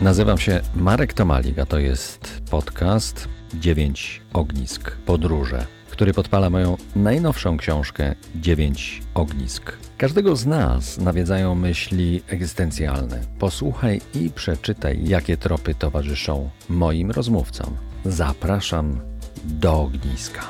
Nazywam się Marek Tomalik, a to jest podcast Dziewięć ognisk podróże, który podpala moją najnowszą książkę Dziewięć ognisk. Każdego z nas nawiedzają myśli egzystencjalne. Posłuchaj i przeczytaj, jakie tropy towarzyszą moim rozmówcom. Zapraszam do ogniska.